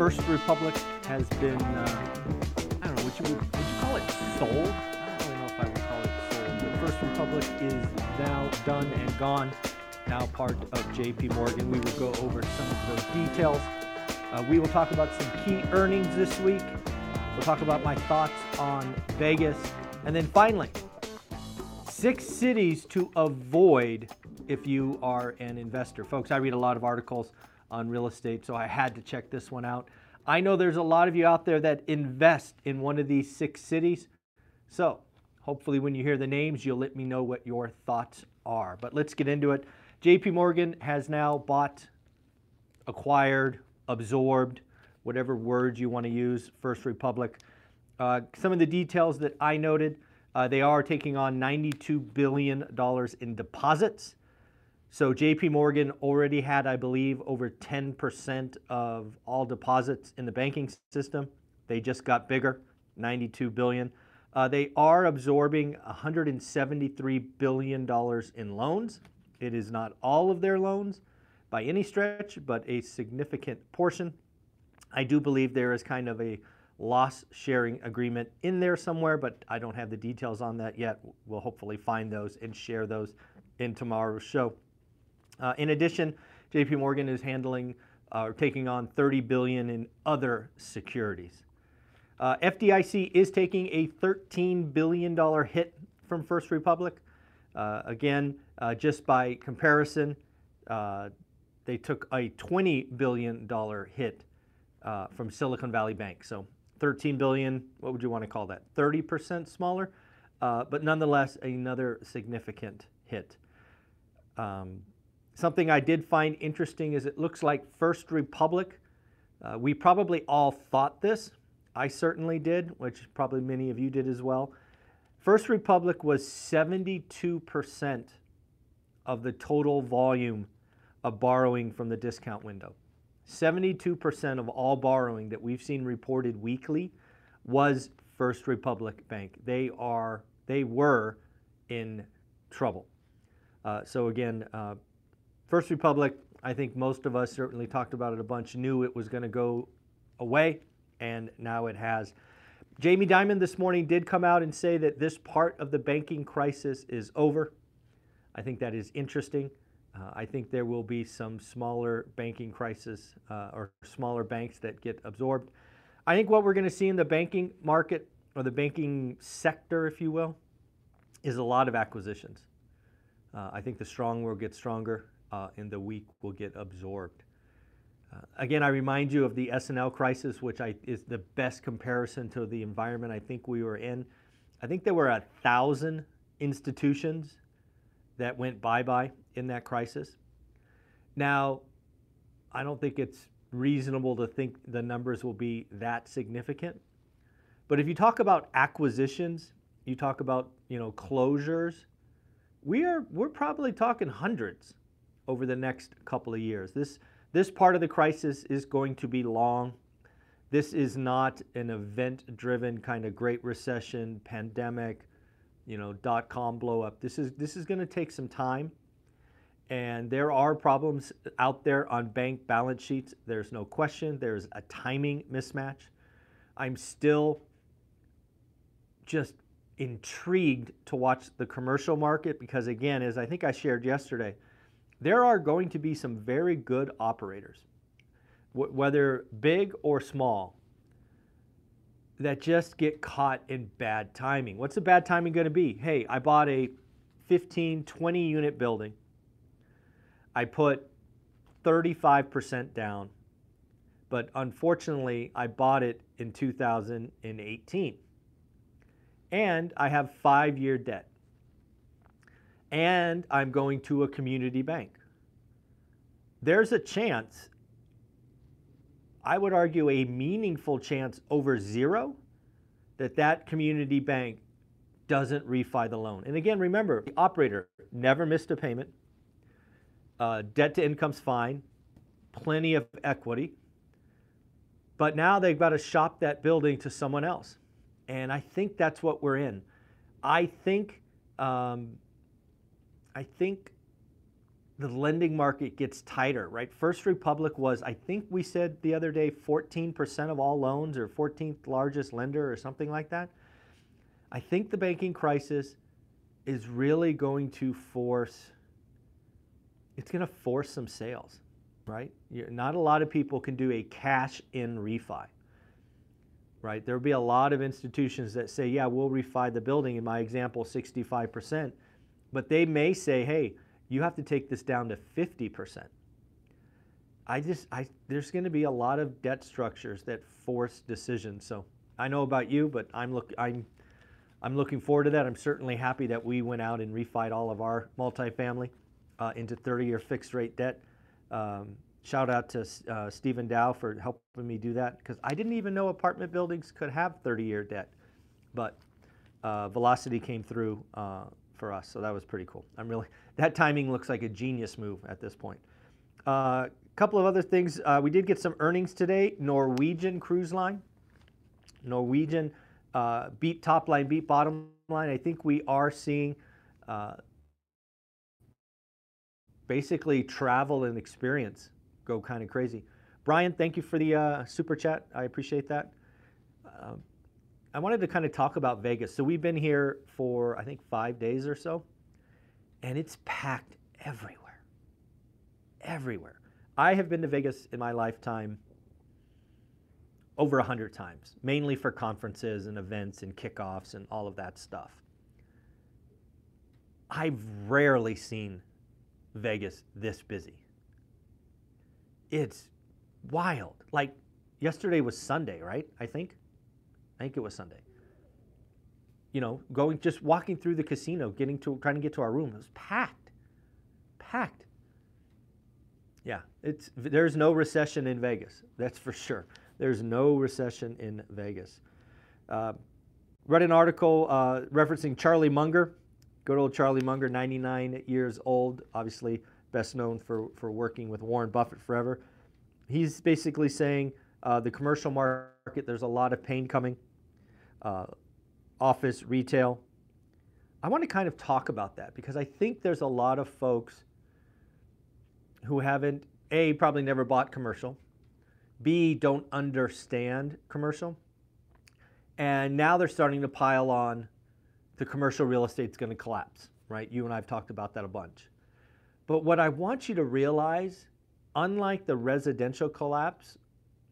First Republic has been, uh, I don't know, would you, would you call it sold? I don't really know if I would call it sold. First Republic is now done and gone, now part of JP Morgan. We will go over some of those details. Uh, we will talk about some key earnings this week. We'll talk about my thoughts on Vegas. And then finally, six cities to avoid if you are an investor. Folks, I read a lot of articles on real estate, so I had to check this one out. I know there's a lot of you out there that invest in one of these six cities. So hopefully, when you hear the names, you'll let me know what your thoughts are. But let's get into it. JP Morgan has now bought, acquired, absorbed, whatever words you want to use, First Republic. Uh, some of the details that I noted uh, they are taking on $92 billion in deposits. So JP Morgan already had, I believe, over 10% of all deposits in the banking system. They just got bigger, 92 billion. Uh, they are absorbing 173 billion dollars in loans. It is not all of their loans by any stretch, but a significant portion. I do believe there is kind of a loss sharing agreement in there somewhere, but I don't have the details on that yet. We'll hopefully find those and share those in tomorrow's show. Uh, in addition, JP Morgan is handling uh, or taking on 30 billion in other securities. Uh, FDIC is taking a 13 billion dollar hit from First Republic. Uh, again, uh, just by comparison, uh, they took a 20 billion dollar hit from Silicon Valley Bank. So 13 billion, what would you want to call that? 30% smaller, but nonetheless another significant hit. Um, Something I did find interesting is it looks like First Republic. Uh, we probably all thought this. I certainly did, which probably many of you did as well. First Republic was 72% of the total volume of borrowing from the discount window. 72% of all borrowing that we've seen reported weekly was First Republic Bank. They are, they were in trouble. Uh, so again, uh, First Republic, I think most of us certainly talked about it a bunch, knew it was going to go away, and now it has. Jamie Dimon this morning did come out and say that this part of the banking crisis is over. I think that is interesting. Uh, I think there will be some smaller banking crisis uh, or smaller banks that get absorbed. I think what we're going to see in the banking market or the banking sector, if you will, is a lot of acquisitions. Uh, I think the strong will get stronger uh, in the weak will get absorbed. Uh, again, I remind you of the S&L crisis, which I, is the best comparison to the environment I think we were in. I think there were a thousand institutions that went bye-bye in that crisis. Now, I don't think it's reasonable to think the numbers will be that significant. But if you talk about acquisitions, you talk about you know closures, we are we're probably talking hundreds over the next couple of years. This, this part of the crisis is going to be long. This is not an event driven kind of great recession, pandemic, you know, dot com blow up. This is, this is going to take some time. And there are problems out there on bank balance sheets. There's no question. There's a timing mismatch. I'm still just intrigued to watch the commercial market because, again, as I think I shared yesterday, there are going to be some very good operators, w- whether big or small, that just get caught in bad timing. What's the bad timing going to be? Hey, I bought a 15, 20 unit building. I put 35% down, but unfortunately, I bought it in 2018. And I have five year debt and I'm going to a community bank. There's a chance I would argue, a meaningful chance over zero that that community bank doesn't refi the loan. And again, remember, the operator never missed a payment, uh, debt to income's fine, plenty of equity. But now they've got to shop that building to someone else. And I think that's what we're in. I think, um, I think the lending market gets tighter, right? First Republic was, I think we said the other day, 14% of all loans or 14th largest lender or something like that. I think the banking crisis is really going to force, it's going to force some sales, right? Not a lot of people can do a cash in refi, right? There'll be a lot of institutions that say, yeah, we'll refi the building, in my example, 65%, but they may say, hey, you have to take this down to 50%. I just, I, there's going to be a lot of debt structures that force decisions. So I know about you, but I'm look, I'm, I'm looking forward to that. I'm certainly happy that we went out and refied all of our multifamily uh, into 30-year fixed rate debt. Um, shout out to uh, Stephen Dow for helping me do that because I didn't even know apartment buildings could have 30-year debt, but uh, Velocity came through uh, for us. So that was pretty cool. I'm really, that timing looks like a genius move at this point. A uh, couple of other things. Uh, we did get some earnings today. Norwegian Cruise Line. Norwegian uh, beat top line, beat bottom line. I think we are seeing uh, basically travel and experience go kind of crazy. Brian, thank you for the uh, super chat. I appreciate that. Um, I wanted to kind of talk about Vegas. So we've been here for, I think, five days or so, and it's packed everywhere. Everywhere. I have been to Vegas in my lifetime over a 100 times, mainly for conferences and events and kickoffs and all of that stuff. I've rarely seen Vegas this busy. It's wild. Like yesterday was Sunday, right? I think. I think it was Sunday. You know, going just walking through the casino, getting to trying to get to our room, it was packed, packed. Yeah, it's there's no recession in Vegas. That's for sure. There's no recession in Vegas. Uh, read an article uh, referencing Charlie Munger, good old Charlie Munger, 99 years old, obviously best known for, for working with Warren Buffett forever. He's basically saying uh, the commercial market, there's a lot of pain coming uh, office, retail. I want to kind of talk about that because I think there's a lot of folks who haven't, A, probably never bought commercial, B, don't understand commercial, and now they're starting to pile on the commercial real estate's going to collapse, right? You and I have talked about that a bunch. But what I want you to realize, unlike the residential collapse,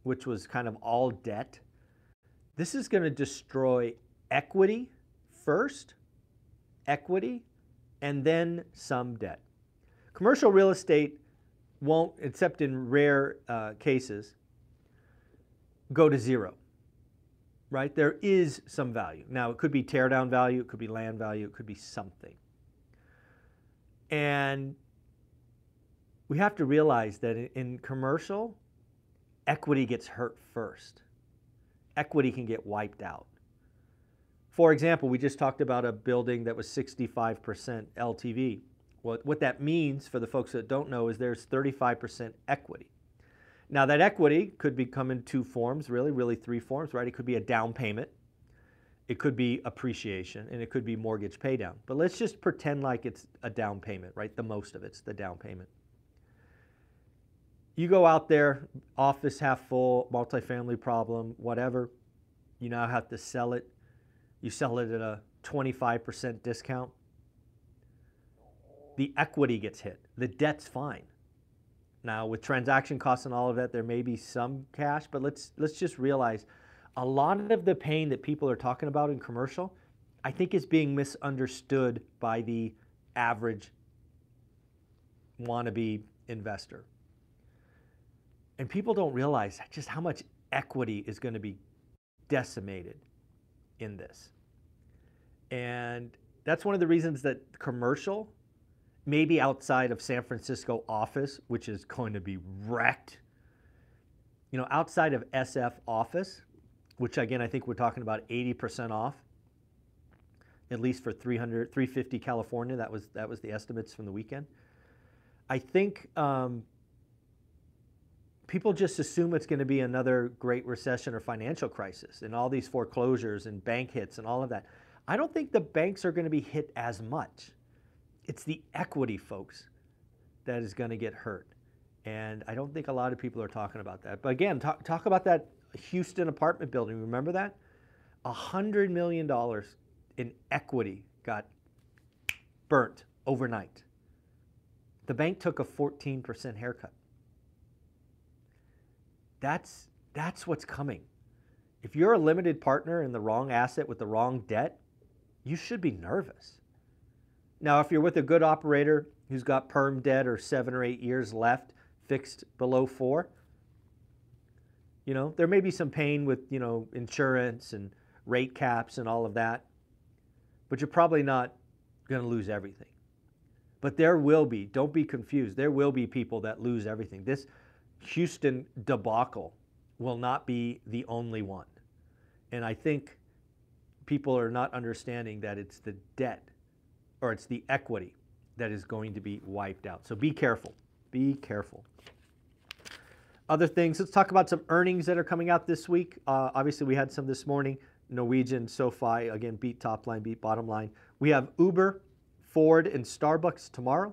which was kind of all debt, this is going to destroy equity first, equity, and then some debt. Commercial real estate won't, except in rare uh, cases, go to zero, right? There is some value. Now, it could be teardown value, it could be land value, it could be something. And we have to realize that in commercial, equity gets hurt first equity can get wiped out. For example, we just talked about a building that was 65% LTV. What, what that means for the folks that don't know is there's 35% equity. Now, that equity could be come in two forms, really, really three forms, right? It could be a down payment, it could be appreciation, and it could be mortgage paydown. But let's just pretend like it's a down payment, right? The most of it's the down payment. You go out there, office half full, multifamily problem, whatever. You now have to sell it. You sell it at a 25% discount. The equity gets hit. The debt's fine. Now, with transaction costs and all of that, there may be some cash, but let's let's just realize a lot of the pain that people are talking about in commercial, I think is being misunderstood by the average wannabe investor. And people don't realize just how much equity is going to be decimated in this. And that's one of the reasons that commercial, maybe outside of San Francisco office, which is going to be wrecked, you know, outside of SF office, which again, I think we're talking about 80% off, at least for 300, 350 California. That was, that was the estimates from the weekend. I think um, people just assume it's going to be another great recession or financial crisis and all these foreclosures and bank hits and all of that. I don't think the banks are going to be hit as much. It's the equity folks that is going to get hurt. And I don't think a lot of people are talking about that. But again, talk, talk about that Houston apartment building. Remember that? $100 million in equity got burnt overnight. The bank took a 14% haircut. That's, that's what's coming. If you're a limited partner in the wrong asset with the wrong debt, you should be nervous. Now, if you're with a good operator who's got perm debt or seven or eight years left, fixed below four, you know, there may be some pain with, you know, insurance and rate caps and all of that, but you're probably not going to lose everything. But there will be, don't be confused, there will be people that lose everything. This Houston debacle will not be the only one. And I think people are not understanding that it's the debt or it's the equity that is going to be wiped out. So be careful. Be careful. Other things, let's talk about some earnings that are coming out this week. Uh, obviously, we had some this morning. Norwegian, SoFi, again, beat top line, beat bottom line. We have Uber, Ford, and Starbucks tomorrow.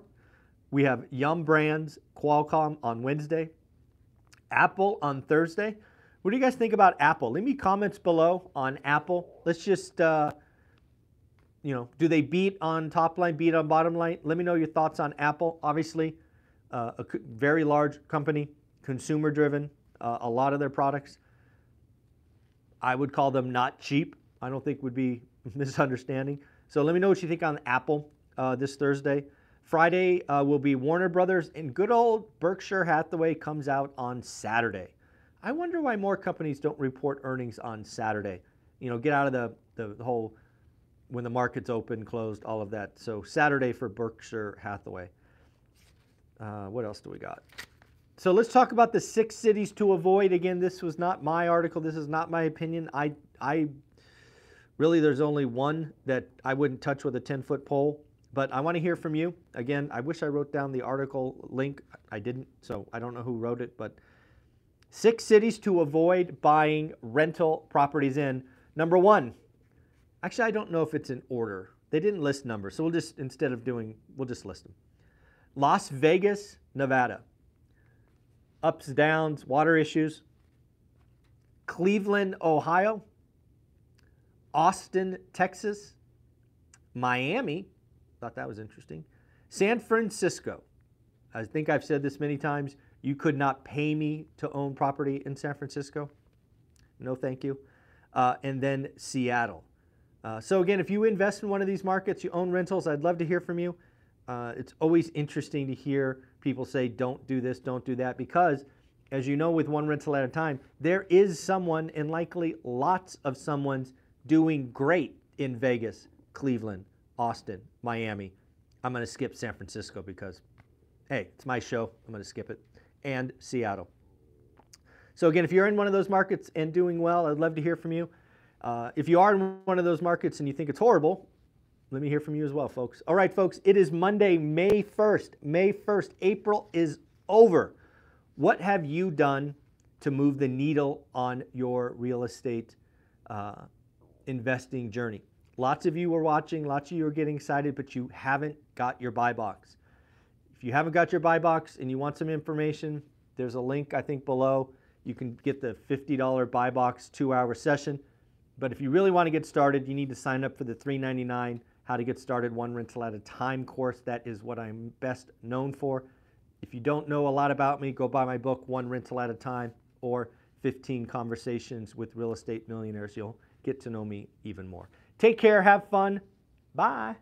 We have Yum Brands, Qualcomm on Wednesday. Apple on Thursday. What do you guys think about Apple? Leave me comments below on Apple. Let's just, uh, you know, do they beat on top line, beat on bottom line? Let me know your thoughts on Apple. Obviously, uh, a very large company, consumer driven, uh, a lot of their products. I would call them not cheap. I don't think would be misunderstanding. So let me know what you think on Apple uh, this Thursday. Friday uh, will be Warner Brothers, and good old Berkshire Hathaway comes out on Saturday. I wonder why more companies don't report earnings on Saturday. You know, get out of the, the whole when the market's open, closed, all of that. So Saturday for Berkshire Hathaway. Uh, what else do we got? So let's talk about the six cities to avoid. Again, this was not my article. This is not my opinion. I, I really, there's only one that I wouldn't touch with a 10 foot pole. But I want to hear from you. Again, I wish I wrote down the article link. I didn't, so I don't know who wrote it. But six cities to avoid buying rental properties in. Number one, actually, I don't know if it's in order. They didn't list numbers, so we'll just, instead of doing, we'll just list them. Las Vegas, Nevada. Ups, downs, water issues. Cleveland, Ohio. Austin, Texas. Miami, Thought that was interesting. San Francisco. I think I've said this many times. You could not pay me to own property in San Francisco. No, thank you. Uh, and then Seattle. Uh, so, again, if you invest in one of these markets, you own rentals, I'd love to hear from you. Uh, it's always interesting to hear people say, don't do this, don't do that, because as you know, with one rental at a time, there is someone, and likely lots of someone's, doing great in Vegas, Cleveland, Austin, Miami. I'm going to skip San Francisco because, hey, it's my show. I'm going to skip it. And Seattle. So, again, if you're in one of those markets and doing well, I'd love to hear from you. Uh, if you are in one of those markets and you think it's horrible, let me hear from you as well, folks. All right, folks, it is Monday, May 1st. May 1st, April is over. What have you done to move the needle on your real estate uh, investing journey? Lots of you are watching, lots of you are getting excited, but you haven't got your buy box. If you haven't got your buy box and you want some information, there's a link I think below. You can get the $50 buy box two hour session. But if you really want to get started, you need to sign up for the 399 How to Get Started One Rental at a Time course. That is what I'm best known for. If you don't know a lot about me, go buy my book, One Rental at a Time, or 15 Conversations with Real Estate Millionaires. You'll get to know me even more. Take care, have fun. Bye.